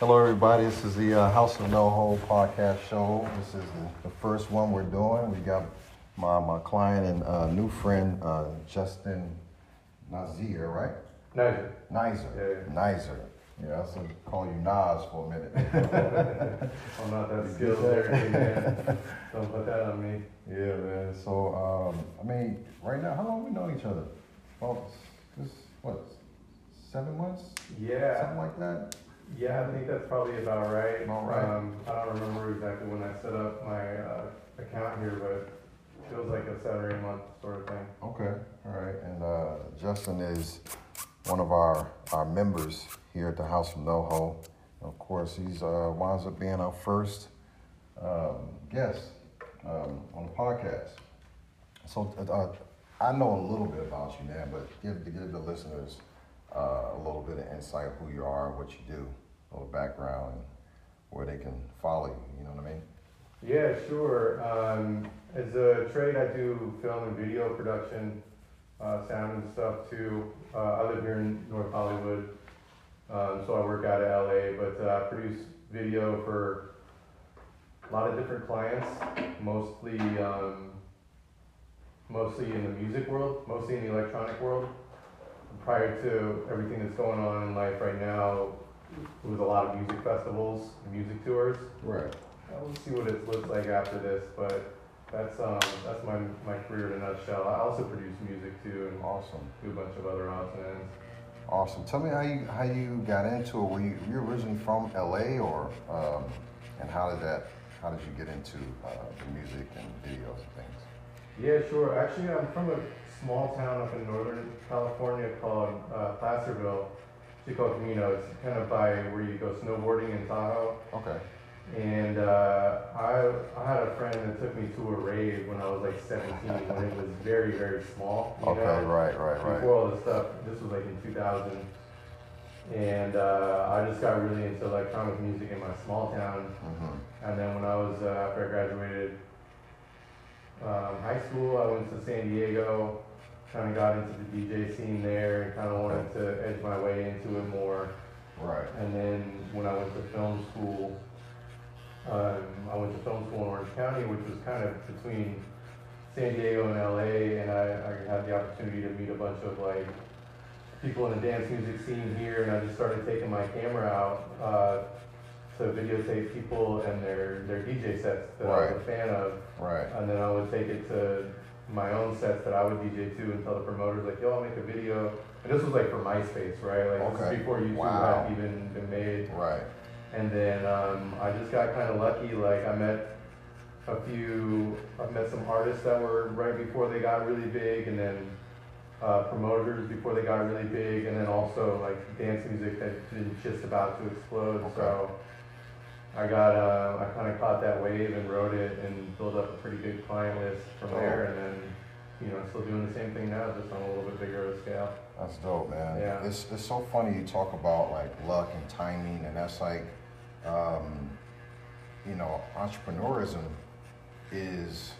Hello, everybody. This is the uh, House of NoHo podcast show. This is the, the, first one we're doing. We got my, my client and uh, new friend, uh, Justin Nazir, right? Nizer. Nizer. Yeah. Nizer. Yeah, I to call you Nas for a minute. I'm not that skilled there, man. Don't put that on me. Yeah, man. So, um, I mean, right now, how long we know each other? Well, this, what, seven months? Yeah. Something like that? Yeah, I think that's probably about right. About right. Um, I don't remember exactly when I set up my uh, account here, but it feels like a seven or eight month sort of thing. Okay, all right. And uh, Justin is one of our, our members here at the House of NoHo. Of course, he's uh, winds up being our first um, guest um, on the podcast. So uh, I know a little bit about you, man, but give give the listeners uh, a little bit of insight of who you are, and what you do, little background, and where they can follow you. You know what I mean? Yeah, sure. Um, as a trade, I do film and video production, uh, sound and stuff too. Uh, I live here in North Hollywood, um, so I work out of LA, but uh, I produce video for a lot of different clients, mostly um, mostly in the music world, mostly in the electronic world. Prior to everything that's going on in life right now, it was a lot of music festivals, music tours. Right. We'll see what it looks like after this, but that's um, that's my, my career in a nutshell. I also produce music too and Awesome. do a bunch of other odds and ends. Awesome. Tell me how you how you got into it. Were you, were you originally from LA or um, and how did that how did you get into uh, the music and videos and things? Yeah, sure. Actually, I'm from a small town up in Northern California called uh, Placerville, Chico Camino. It's kind of by where you go snowboarding in Tahoe. Okay. And uh, I, I had a friend that took me to a rave when I was like 17, when it was very, very small. You Okay. know? Right. Right. Right. Before all this stuff, this was like in 2000. And uh, I just got really into electronic music in my small town. hmm And then when I was, uh, after I graduated um, high school, I went to San Diego, kind of got into the DJ scene there and kind of wanted to edge my way into it more. Right. And then when I went to film school, um, I went to film school in Orange County, which was kind of between San Diego and LA, and I, I had the opportunity to meet a bunch of like people in the dance music scene here, and I just started taking my camera out uh, to videotape people and their their DJ sets that I was a fan of, Right. and then I would take it to my own sets that I would DJ to and tell the promoters like, yo, I'll make a video. And this was like for MySpace, right? Like this is before YouTube Wow. had even been made. Right. And then um, I just got kind of lucky. Like I met a few, I met some artists that were right before they got really big, and then uh, promoters before they got really big, and then also like dance music that just about to explode. Okay. So I got, uh, I kind of caught that wave and rode it and built up a pretty good client list from Dope. there, and then you know I'm still doing the same thing now, just on a little bit bigger of a scale. That's dope, man. Yeah. It's it's so funny you talk about like luck and timing, and that's like, um, you know, entrepreneurism is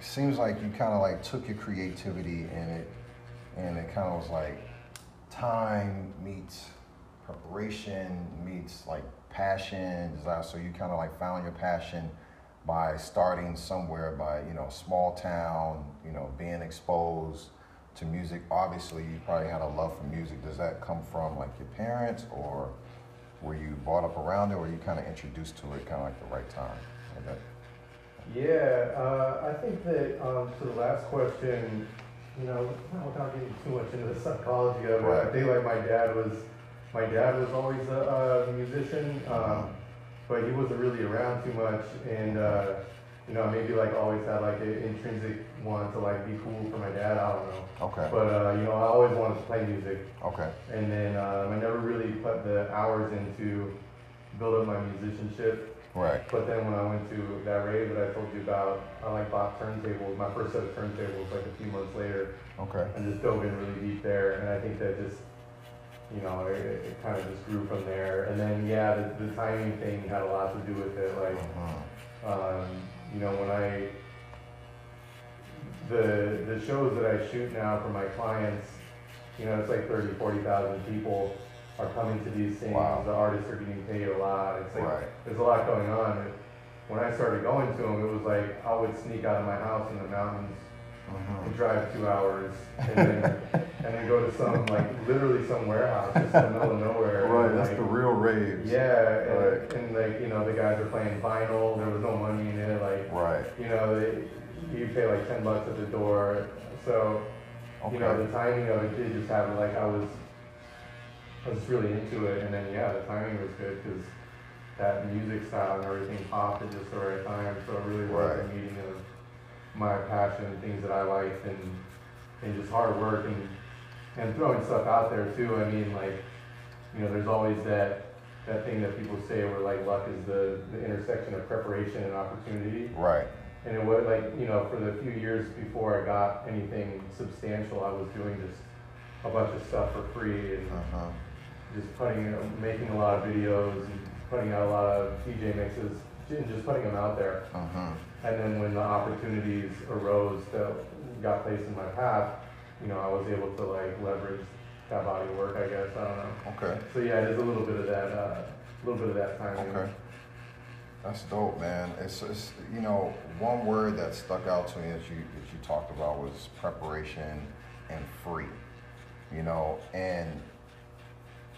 seems like you kind of like took your creativity and it and it kind of was like time meets preparation meets like passion desire so you kind of like found your passion by starting somewhere by you know small town you know being exposed to music obviously you probably had a love for music does that come from like your parents or were you brought up around it or were you kind of introduced to it kind of like the right time okay. Yeah, uh, I think that um, to the last question, you know, without getting too much into the psychology of it, Right. I think like my dad was, my dad was always a, a musician, um, but he wasn't really around too much, and uh, you know, maybe like always had like an intrinsic want to like be cool for my dad. I don't know, okay but uh, you know, I always wanted to play music, okay and then um, I never really put the hours into build up my musicianship. right But then when I went to that rave that I told you about, I like bought turntables, my first set of turntables like a few months later, okay and just dove in really deep there. And I think that just, you know, it, it kind of just grew from there. And then yeah, the, the timing thing had a lot to do with it. Like, Mhm. um, you know, when I the the shows that I shoot now for my clients, you know, it's like 30, 40,000 people. are coming to these things. Wow. The artists are getting paid a lot. It's like Right. there's a lot going on. And when I started going to them, it was like I would sneak out of my house in the mountains. Uh-huh. and drive two hours, and then and then go to some like literally some warehouse just in the middle of nowhere. Right, and, that's like, the real raves. yeah, and, Right. and like you know the guys are playing vinyl. There was no money in it. Like Right. you know they, you pay like ten bucks at the door. So Okay. you know the timing of it did just happen. Like I was, I was really into it, and then yeah, the timing was good because that music style and everything popped at just the right time. So it really was a meeting of my passion, things that I liked, and and just hard work and and throwing stuff out there too. I mean, like you know, there's always that that thing that people say where like luck is the the intersection of preparation and opportunity. Right. And it was like, you know, for the few years before I got anything substantial, I was doing just a bunch of stuff for free and Uh-huh. just putting, making a lot of videos and putting out a lot of DJ mixes and just putting them out there. Uh-huh. And then when the opportunities arose that got placed in my path, you know, I was able to like leverage that body of work, I guess. I don't know. Okay. So yeah, there's a little bit of that, uh, a little bit of that timing. Okay. That's dope, man. It's, it's you know one word that stuck out to me that you that you talked about was preparation and free. You know, and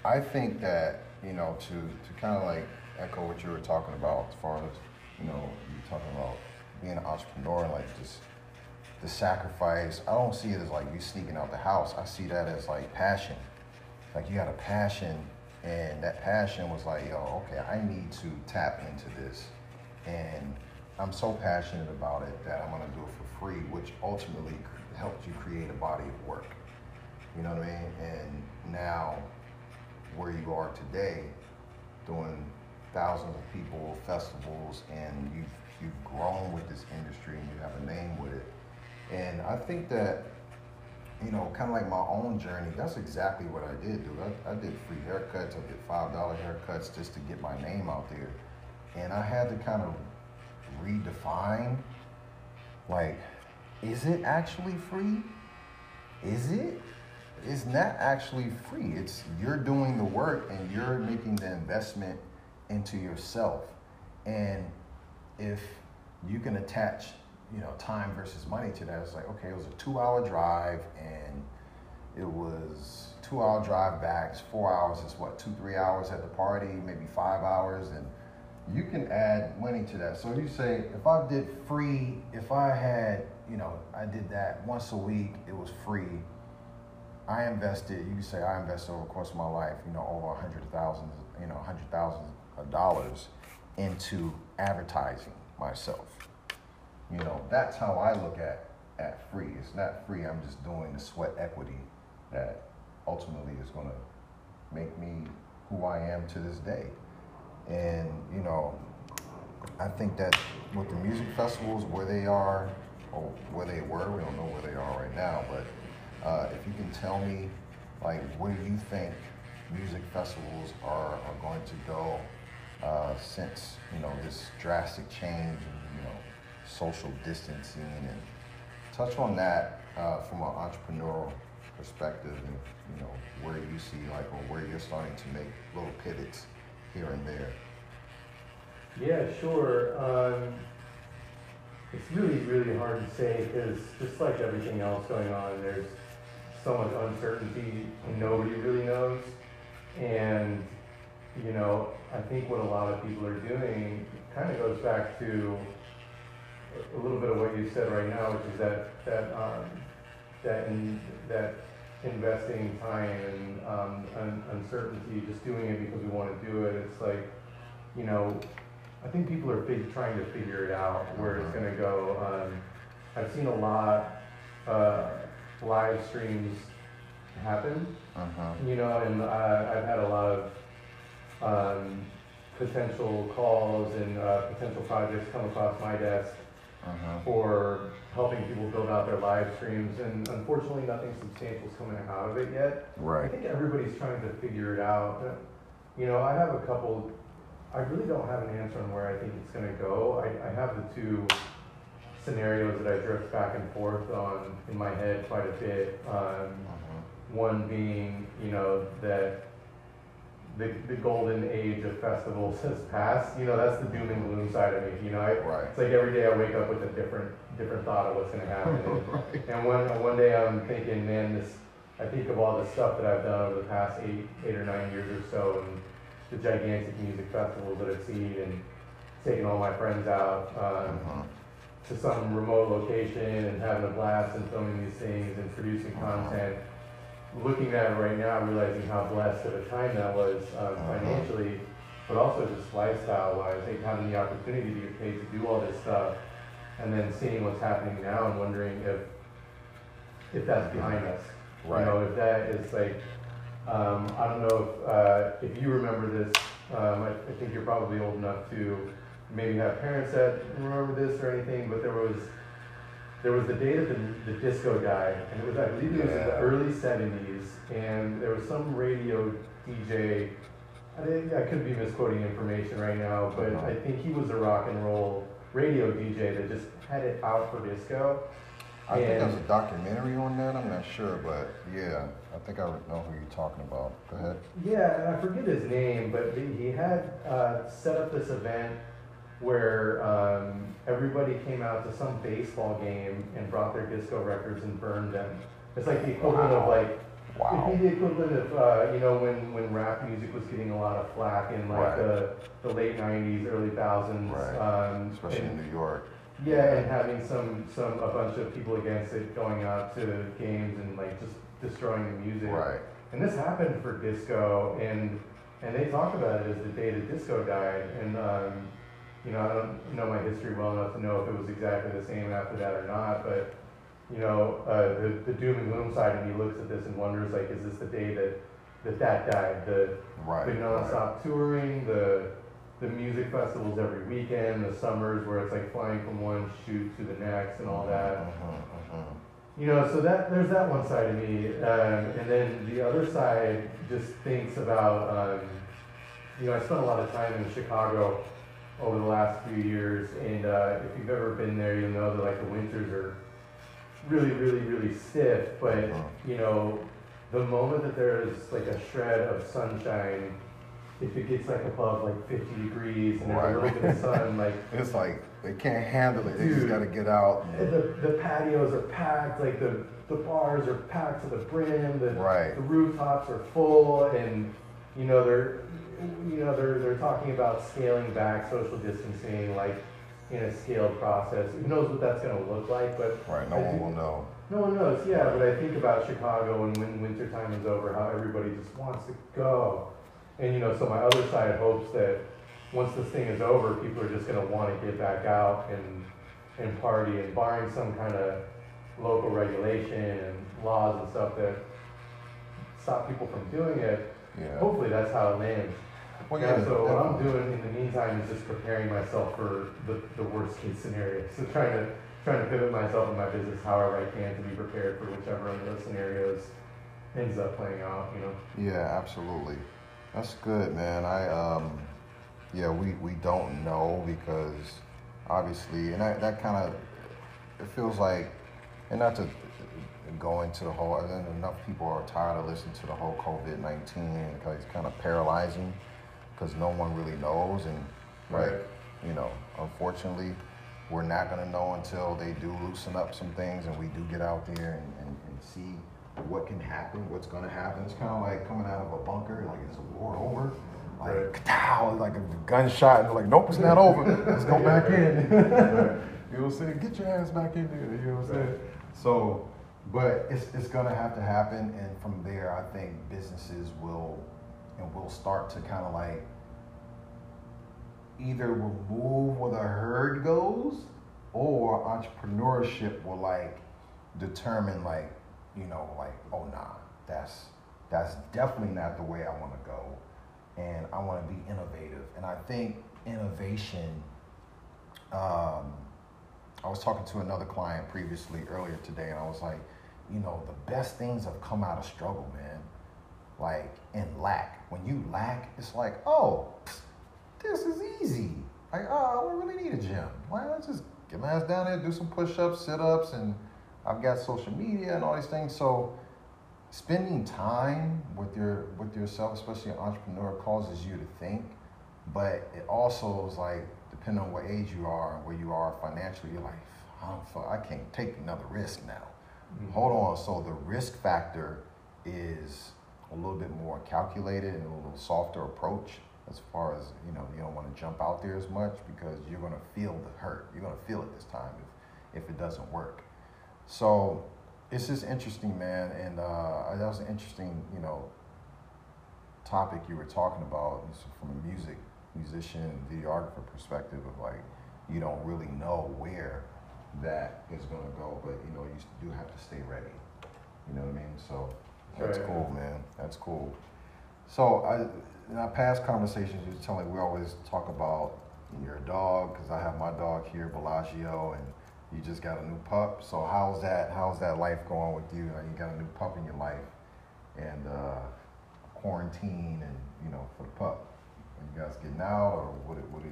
I think that you know to to kind of like echo what you were talking about as far as you know you talking about being an entrepreneur like just the sacrifice. I don't see it as like you sneaking out the house. I see that as like passion. Like you got a passion and that passion was like, yo, okay, I need to tap into this. And I'm so passionate about it that I'm gonna do it for free, which ultimately helped you create a body of work. You know what I mean? And now, where you are today, doing thousands of people, festivals, and you've, you've grown with this industry and you have a name with it. And I think that you know, kind of like my own journey, that's exactly what I did, dude. I, I did free haircuts, I did $5 haircuts just to get my name out there. And I had to kind of redefine like, is it actually free? Is it? It's not actually free. It's you're doing the work and you're making the investment into yourself. And if you can attach you know, time versus money to that. It's like, okay, it was a two hour drive and it was two hour drive back. It's four hours. It's what, two, three hours at the party, maybe five hours. And you can add money to that. So you say, if I did free, if I had, you know, I did that once a week, it was free. I invested, you say I invested over the course of my life, you know, over a hundred thousand, you know, a hundred thousand dollars into advertising myself. You know, that's how I look at at free. It's not free. I'm just doing the sweat equity that ultimately is going to make me who I am to this day. And you know, I think that with the music festivals where they are or where they were, we don't know where they are right now, but uh, if you can tell me like where you think music festivals are, are going to go uh, since you know this drastic change and you know social distancing and touch on that uh, from an entrepreneurial perspective and you know where you see like or where you're starting to make little pivots here and there Yeah, sure. Um, it's really, really hard to say because just like everything else going on, there's so much uncertainty and nobody really knows. And, you know, I think what a lot of people are doing kind of goes back to a little bit of what you said right now, which is that, that, um, that, in, that investing time and um, un- uncertainty, just doing it because we want to do it. It's like, you know, I think people are fig- trying to figure it out where it's going to go. Um, I've seen a lot uh, live streams happen, uh-huh you know, and uh, I've had a lot of um, potential calls and uh, potential projects come across my desk uh-huh for helping people build out their live streams, and unfortunately, nothing substantial is coming out of it yet. Right. I right think everybody's trying to figure it out. You know, I have a couple, I really don't have an answer on where I think it's gonna go. I, I have the two scenarios that I drift back and forth on in my head quite a bit. Um, uh-huh one being, you know, that the, the golden age of festivals has passed. You know, that's the doom and gloom side of me. You know, I, Right. it's like every day I wake up with a different different thought of what's going to happen. And, and one one day I'm thinking, man, this. I think of all the stuff that I've done over the past eight eight or nine years or so, and the gigantic music festivals that I've seen, and taking all my friends out. Um, Mhm. to some remote location and having a blast and filming these things and producing content. Looking at it right now, realizing how blessed of a time that was um, Uh-huh. financially, but also just lifestyle wise, like having the opportunity to get paid to do all this stuff, and then seeing what's happening now and wondering if if that's behind us. Right. You know, if that is like, um, I don't know if uh, if you remember this. Um, I, I think you're probably old enough to maybe have parents that remember this or anything, but there was there was the date of the, the disco guy, and it was I believe it was in the early '70s, and there was some radio DJ. I think I could be misquoting information right now, but Uh-huh. I think he was a rock and roll radio DJ that just had it out for disco. I think there's a documentary on that. I'm not sure, but yeah, I think I know who you're talking about. Go ahead. Yeah, and I forget his name, but he he had uh, set up this event where um, everybody came out to some baseball game and brought their disco records and burned them. It's like the equivalent of like Wow. It'd be the equivalent of, uh, you know, when, when rap music was getting a lot of flack in like Right. the, the late nineties, early thousands. Right. Um, Especially and- in New York. yeah, and having some, some, a bunch of people against it going out to games and like just destroying the music. Right. And this happened for disco, and and they talk about it as the day that disco died. And um, you know, I don't know my history well enough to know if it was exactly the same after that or not. But you know, uh, the the doom and gloom side of me looks at this and wonders like, is this the day that that that died? The Right. the right. nonstop touring, the the music festivals every weekend, the summers where it's like flying from one shoot to the next and all that. Mhm, mhm. You know, so that there's that one side of me, um, and then the other side just thinks about, um, you know, I spent a lot of time in Chicago over the last few years, and uh, if you've ever been there, you'll know that like the winters are really, really, really stiff. But Mhm. you know, the moment that there's like a shred of sunshine, if it gets like above like 50 degrees and there's a little Right. bit of sun, like It's like they can't handle it. They just got to get out. The, the patios are packed, like the, the bars are packed to the brim, the, Right. the rooftops are full, and you know they're you know they're they're talking about scaling back social distancing, like in a scaled process. Who knows what that's going to look like? But Right. No I one do- will know. no one knows. Yeah, but I think about Chicago and when winter time is over, how everybody just wants to go, and you know, so my other side hopes that once this thing is over, people are just going to want to get back out and and party, and barring some kind of local regulation and laws and stuff that stop people from doing it. Yeah. Hopefully, that's how it lands. Well, yeah, so what I'm doing in the meantime is just preparing myself for the, the worst case scenario. So trying to trying to pivot myself in my business however I can to be prepared for whichever of those scenarios ends up playing out. You know. Yeah, absolutely. That's good, man. I um, yeah, we we don't know because obviously, and that that kind of it feels like, and not to go into the whole. And enough people are tired of listening to the whole COVID nineteen because it's kind of paralyzing because no one really knows and Right. like you know, unfortunately. We're not gonna know until they do loosen up some things and we do get out there and, and, and see what can happen, what's gonna happen. It's kind of like coming out of a bunker, like is the war over? Like, Right. ka-tow, like a gunshot, and they're like, nope, it's not over. Let's go back in. you know what I'm saying? Get your ass back in there. You know what I'm saying? So, but it's it's gonna have to happen, and from there, I think businesses will and will start to kind of like either will move where the herd goes, or entrepreneurship will like determine like you know like oh nah that's that's definitely not the way I want to go, and I want to be innovative, and I think innovation. Um, I was talking to another client previously earlier today, and I was like, you know, the best things have come out of struggle, man. Like in lack. When you lack, it's like, oh, this is easy. Like, oh, I don't really need a gym. Why not just get my ass down there, do some push-ups, sit-ups, and I've got social media and all these things. So spending time with your with yourself, especially an entrepreneur, causes you to think. But it also is like, depending on what age you are, and where you are financially, you're like, I can't take another risk now. Mm-hmm. Hold on. So the risk factor is a little bit more calculated and a little softer approach as far as you know you don't want to jump out there as much because you're going to feel the hurt. You're going to feel it this time if, if it doesn't work. So it's just interesting man and uh, that was an interesting you know topic you were talking about from a music musician videographer perspective of like you don't really know where that is going to go but you know you do have to stay ready. You know what i mean? So that's right. cool man. That's cool so I, in our past conversations, you tell me we always talk about your dog because I have my dog here, Bellagio, and you just got a new pup. So how's that? How's that life going with you? You got a new pup in your life, and uh, quarantine, and you know, for the pup. Are you guys getting out, or what? What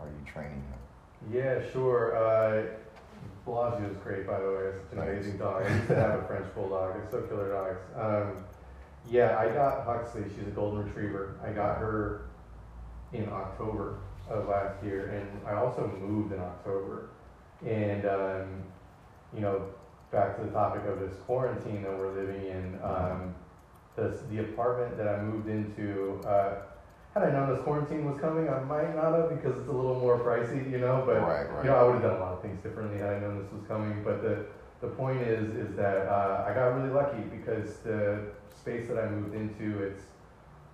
are you training him? Yeah, sure. Uh, Bellagio is great, by the way. It's an amazing dog. I used to have a French bulldog. It's so killer dogs. Um, yeah, I got Huxley. She's a golden retriever. I got her in October of last year, and I also moved in October. And um, you know, back to the topic of this quarantine that we're living in. Um, the the apartment that I moved into. Uh, had I known this quarantine was coming, I might not have because it's a little more pricey, you know. But right, right. you know, I would have done a lot of things differently had I known this was coming. But the the point is, is that uh, I got really lucky because the space that I moved into, it's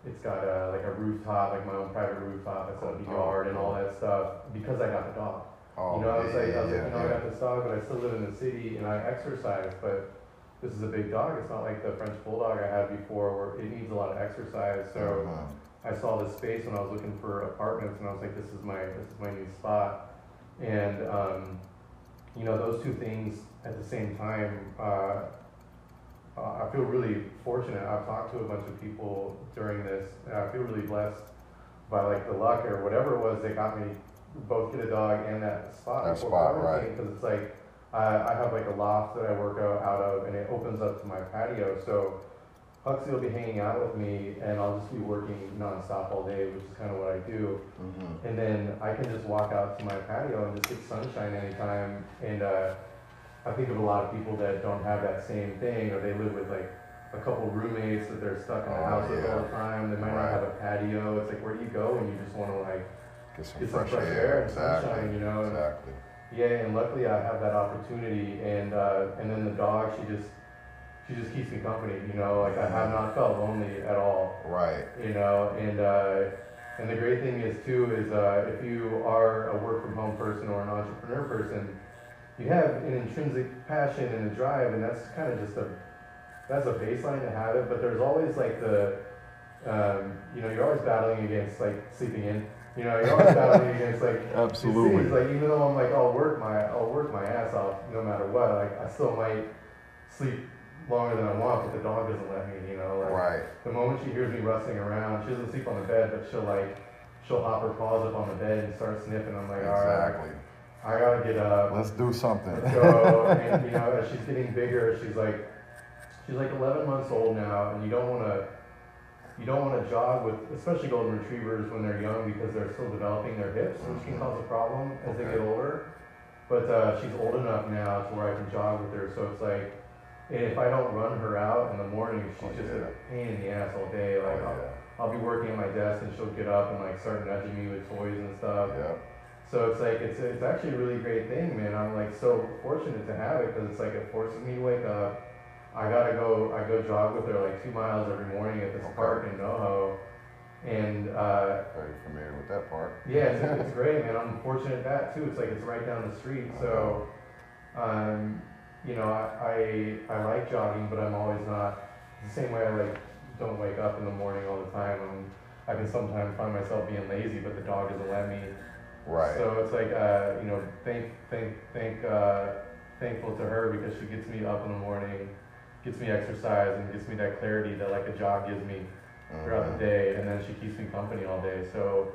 it's got a, like a rooftop, like my own private rooftop. It's got a oh, yard and all that stuff because I got the dog. Oh, you know, I was like, I was like, you know, I got this dog, but I still live in the city and I exercise, but this is a big dog. It's not like the French bulldog I had before, where it needs a lot of exercise. So uh-huh. I saw this space when I was looking for apartments, and I was like, this is my this is my new spot. And um, you know, those two things at the same time. Uh, I feel really fortunate. I've talked to a bunch of people during this, and I feel really blessed by like the luck or whatever it was that got me both get a dog and that spot. That spot, right? Because it's like I, I have like a loft that I work out of, and it opens up to my patio. So Huxley will be hanging out with me, and I'll just be working nonstop all day, which is kind of what I do. Mm-hmm. And then I can just walk out to my patio and just get sunshine anytime, and. Uh, I think of a lot of people that don't have that same thing, or they live with like a couple roommates that they're stuck in the oh, house yeah. all the time. They might right. not have a patio. It's like where do you go when you just want to like get some, get fresh, some fresh, air, air and exactly. sunshine, you know? Exactly. Yeah, and luckily I have that opportunity, and uh, and then the dog, she just she just keeps me company, you know. Like I have not felt lonely at all. Right. You know, and uh, and the great thing is too is uh, if you are a work from home person or an entrepreneur person you have an intrinsic passion and a drive, and that's kind of just a that's a baseline to have it. But there's always like the um, you know you're always battling against like sleeping in. You know you're always battling against like absolutely like even though I'm like I'll work my I'll work my ass off no matter what. Like I still might sleep longer than I want, but the dog doesn't let me. You know, like right. the moment she hears me rustling around, she doesn't sleep on the bed, but she'll like she'll hop her paws up on the bed and start sniffing. I'm like, exactly. all right. I gotta get up. Let's do something. So, and, you know, as she's getting bigger, she's like, she's like 11 months old now, and you don't want to, you don't want to jog with, especially golden retrievers when they're young because they're still developing their hips, which can cause a problem as okay. they get older. But uh, she's old enough now to where I can jog with her, so it's like, and if I don't run her out in the morning, she's oh, just yeah. a pain in the ass all day. Like oh, yeah. I'll, I'll be working at my desk and she'll get up and like start nudging me with toys and stuff. Yeah. So it's like it's it's actually a really great thing, man. I'm like so fortunate to have it because it's like it forces me to wake up. I gotta go. I go jog with her like two miles every morning at this okay. park in NoHo, and uh, are you familiar with that park? Yeah, it's, it's great, man. I'm fortunate that too. It's like it's right down the street. So, um, you know, I, I I like jogging, but I'm always not the same way. I like don't wake up in the morning all the time. I'm, I can sometimes find myself being lazy, but the dog doesn't let me. Right. So it's like uh, you know, thank thank thank uh, thankful to her because she gets me up in the morning, gets me exercise, and gets me that clarity that like a jog gives me throughout the mm-hmm. day, and then she keeps me company all day. So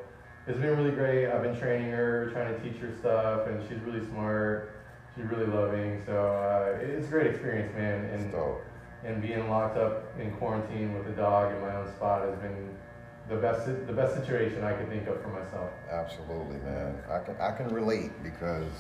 it's been really great. I've been training her, trying to teach her stuff, and she's really smart. She's really loving. So uh, it's a great experience, man. And and being locked up in quarantine with a dog in my own spot has been the best the best situation I could think of for myself. Absolutely, man. I can I can relate because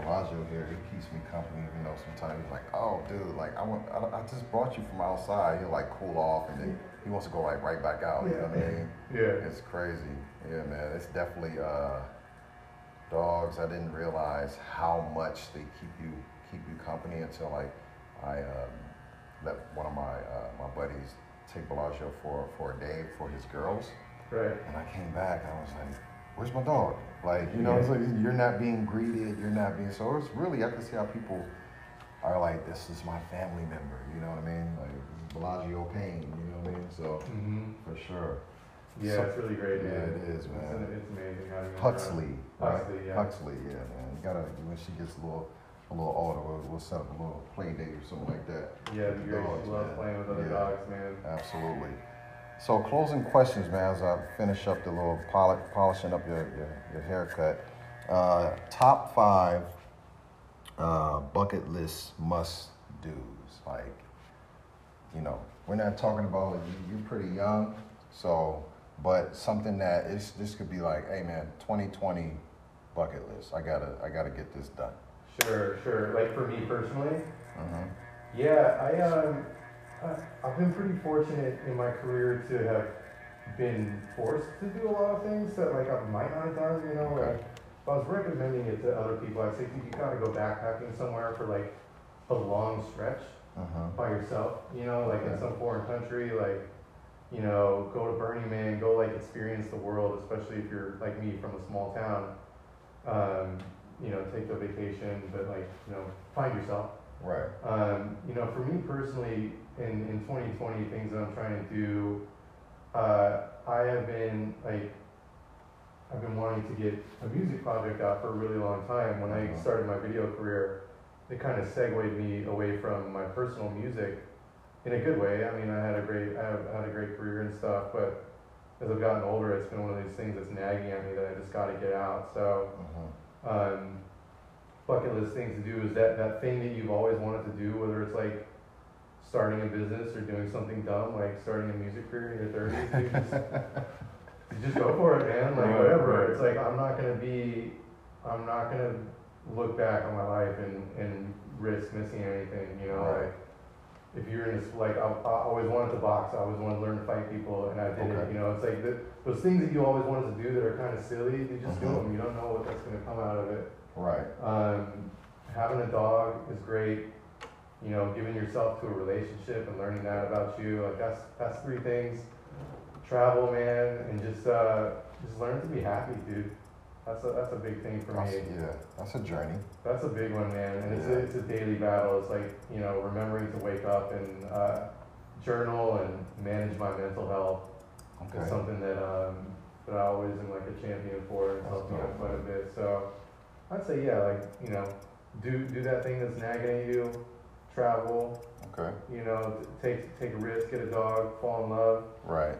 Bellagio here, he keeps me company, even though sometimes he's like, oh, dude, like I want, I, I just brought you from outside. He'll like cool off, and then he wants to go like right back out. You know what I mean? Yeah. It's crazy. Yeah, man. It's definitely uh, dogs. I didn't realize how much they keep you keep you company until like I um, let one of my uh, my buddies take Bellagio for for a day for his girls. Right. And I came back and I was like, where's my dog? Like, you know, it's like you're not being greeted, you're not being so it's really I can see how people are like, This is my family member, you know what I mean? Like Bellagio pain, you know what I mean? So hmm for sure. Yeah, So- it's really great. Yeah, it is, It's, man. it's amazing Huxley. right? Huxley, yeah. Huxley, yeah, man. You gotta when she gets a little a little older, we'll, we'll set up a little play date or something like that. Yeah, the great. Dogs, She loves man. playing with other Yeah. dogs, man. Absolutely. So closing questions, man, as I finish up the little poli- polishing up your, your, your haircut. Uh, top five uh, bucket list must do's. Like, you know, we're not talking about you, you're pretty young, so but something that is this could be like, hey man, 2020 bucket list. I gotta I gotta get this done. Sure, sure. Like for me personally, Mm-hmm. yeah, I um, I've been pretty fortunate in my career to have been forced to do a lot of things that like I might not have done. You know, Okay. like if I was recommending it to other people, I'd say, dude, you gotta go backpacking somewhere for like a long stretch Mm-hmm. by yourself. You know, like in some foreign country, like you know, go to Burning Man, go like experience the world, especially if you're like me from a small town. Um, you know, take the vacation, but like you know, find yourself. Right. Um, you know, for me personally, in, in 2020, things that I'm trying to do, uh, I have been like, I've been wanting to get a music project out for a really long time. When I Mhm. started my video career, it kind of segued me away from my personal music in a good way. I mean, I had a great, I have had a great career and stuff, but as I've gotten older, it's been one of these things that's nagging at me that I just got to get out. So, Mm-hmm. um, bucket list things to do is that that thing that you've always wanted to do, whether it's like starting a business or doing something dumb like starting a music career in your thirties, you just, just go for it, man. Like whatever. It's like I'm not gonna be, I'm not gonna look back on my life and and risk missing anything. You know, Right. like if you're in this, like I, I always wanted to box, I always wanted to learn to fight people, and I did Okay. it. You know, it's like the, those things that you always wanted to do that are kind of silly, you just do Mhm. them. You don't know what that's gonna come out of it. Right. Um, having a dog is great. You know, giving yourself to a relationship and learning that about you. Like that's that's three things. Travel, man, and just uh, just learn to be happy, dude. That's a that's a big thing for That's, me. yeah, that's a journey. That's a big one, man. And it's a, it's a daily battle. It's like you know, remembering to wake up and uh, journal and manage my mental health. Okay. It's something that um, that I always am like a champion for and That's helps me out quite a bit. So I'd say yeah, like you know, do do that thing that's nagging at you, travel, Okay. you know, take take a risk, get a dog, fall in love. Right.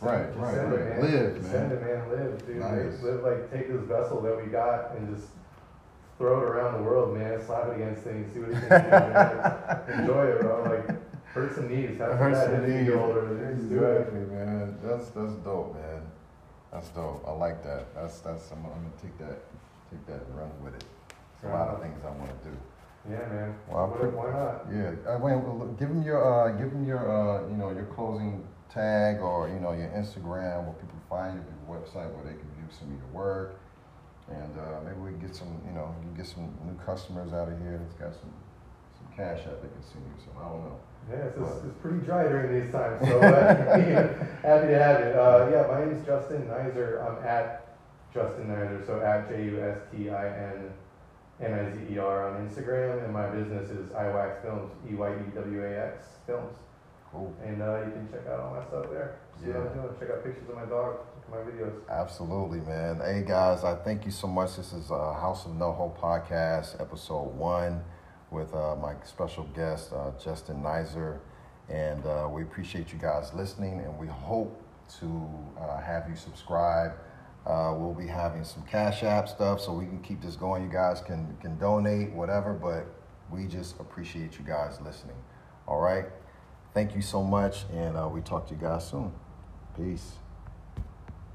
Send- Right, right, send right. It, man. Live, man. Send it, man. Live, dude. Nice. Live, like take this vessel that we got and just throw it around the world, man. Slap it against things, see what it can do, man. Enjoy it, bro. Like hurt some knees. Have Hurt some knees. older. It. Exactly, man. That's that's dope, man. That's dope. I like that. That's that's. I'm, I'm gonna take that, take that, and run with it. There's a lot of things I want to do. Yeah, man. Well, What- why not? Yeah. Uh, wait, well, give them your, uh, give them your, uh, you know, your closing tag or you know your Instagram where people find you, your website where they can view some of your work, and uh, maybe we can get some, you know, get some new customers out of here that's got some, some cash out they can send you. So I don't know. Yeah, it's, it's, it's pretty dry during these times, so uh, happy to have it. Uh, yeah, my name is Justin Nizer. I'm at Justin Nizer, so at J U S T I N N I Z E R on Instagram, and my business is Eyewax Films, E Y E W A X Films, Cool. and uh, you can check out all my stuff there. See what I'm doing. Check out pictures of my dog. My videos. Absolutely, man. Hey guys, I thank you so much. This is uh, House of NoHo podcast, episode one, with uh, my special guest uh, Justin Nizer, and uh, we appreciate you guys listening, and we hope to uh, have you subscribe. Uh, we'll be having some Cash App stuff, so we can keep this going. You guys can can donate whatever, but we just appreciate you guys listening. All right. Thank you so much, and uh, we talk to you guys soon. Peace.